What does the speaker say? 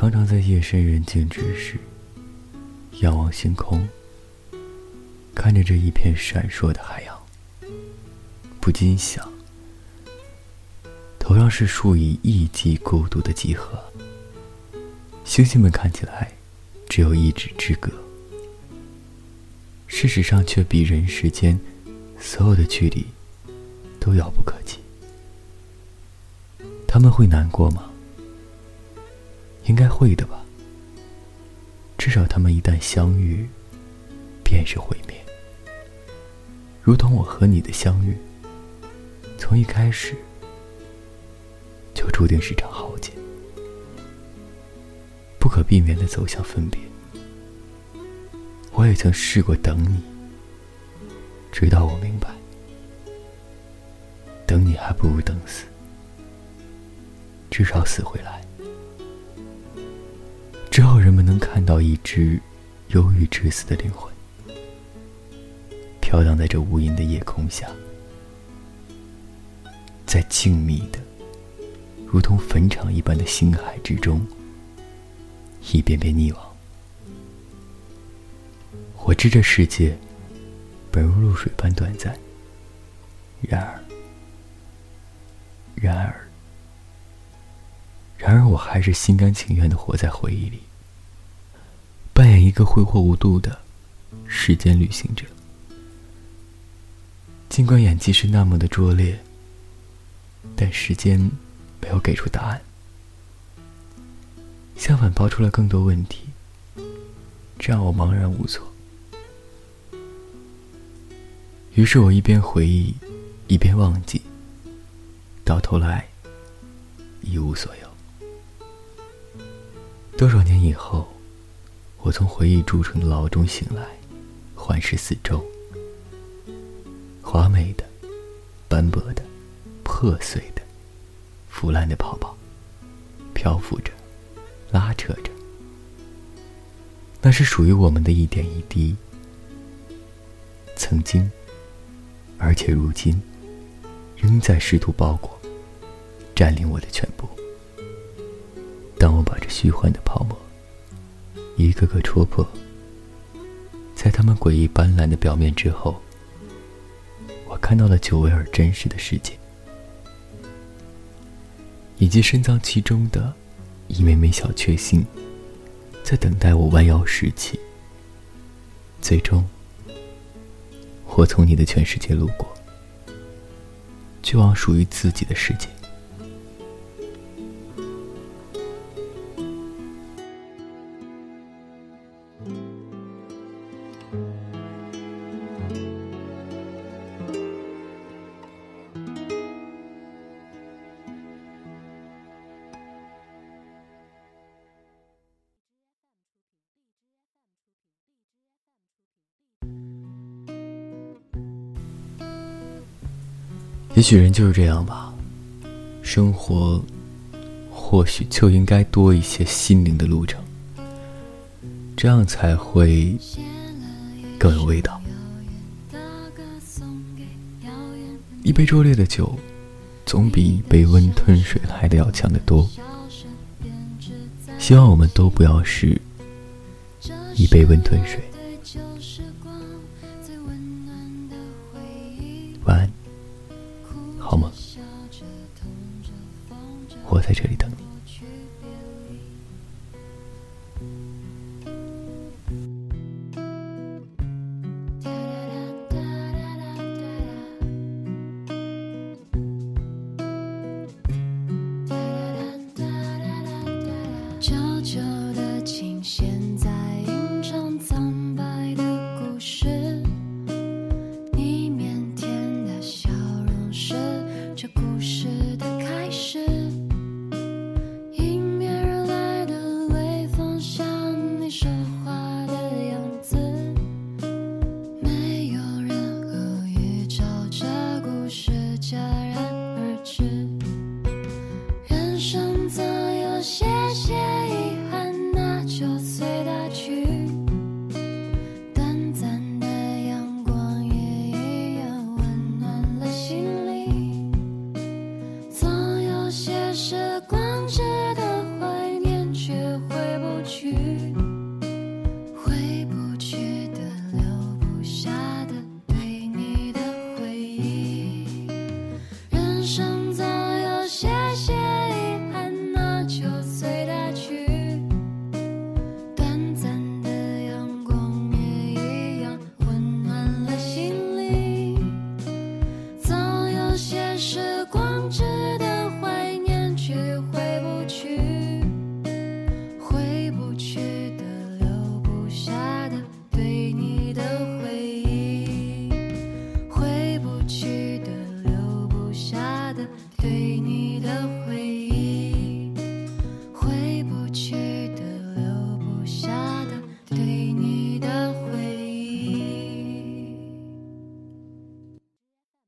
常常在夜深人静之时，仰望星空，看着这一片闪烁的海洋，不禁想：头上是数以亿计孤独的集合，星星们看起来只有一指之隔，事实上却比人世间所有的距离都遥不可及。他们会难过吗？应该会的吧。至少他们一旦相遇，便是毁灭。如同我和你的相遇，从一开始就注定是场浩劫，不可避免的走向分别。我也曾试过等你，直到我明白，等你还不如等死。至少死回来。看到一只忧郁至死的灵魂，飘荡在这无垠的夜空下，在静谧的、如同坟场一般的星海之中，一遍遍溺亡。我知这世界本如露水般短暂，然而，然而。然而，我还是心甘情愿的活在回忆里，一个挥霍无度的时间旅行者。尽管演技是那么的拙劣，但时间没有给出答案，相反抛出了更多问题，这让我茫然无措。于是我一边回忆，一边忘记，到头来一无所有。多少年以后，我从回忆铸成的牢中醒来，环视四周。华美的、斑驳的、破碎的、腐烂的泡泡，漂浮着，拉扯着。那是属于我们的一点一滴。曾经，而且如今，仍在试图包裹、占领我的全部。当我把这虚幻的泡沫一个个戳破，在他们诡异斑斓的表面之后，我看到了久违而真实的世界，以及深藏其中的一枚枚小确幸，在等待我弯腰拾起。最终，我从你的全世界路过，去往属于自己的世界。也许人就是这样吧，生活或许就应该多一些心灵的路程，这样才会更有味道。一杯拙劣的酒，总比一杯温吞水来的要强得多。希望我们都不要是一杯温吞水。在这里等你。时光